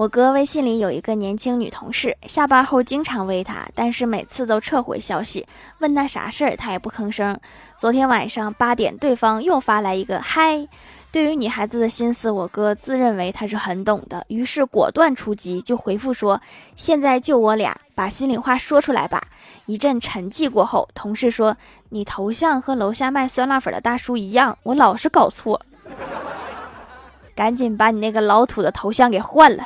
我哥微信里有一个年轻女同事，下班后经常微他，但是每次都撤回消息。问他啥事儿，他也不吭声。昨天晚上八点，对方又发来一个嗨。对于女孩子的心思，我哥自认为他是很懂的，于是果断出击，就回复说：‘现在就我俩把心里话说出来吧’。一阵沉寂过后，同事说：‘你头像和楼下卖酸辣粉的大叔一样，我老是搞错，赶紧把你那个老土的头像给换了。’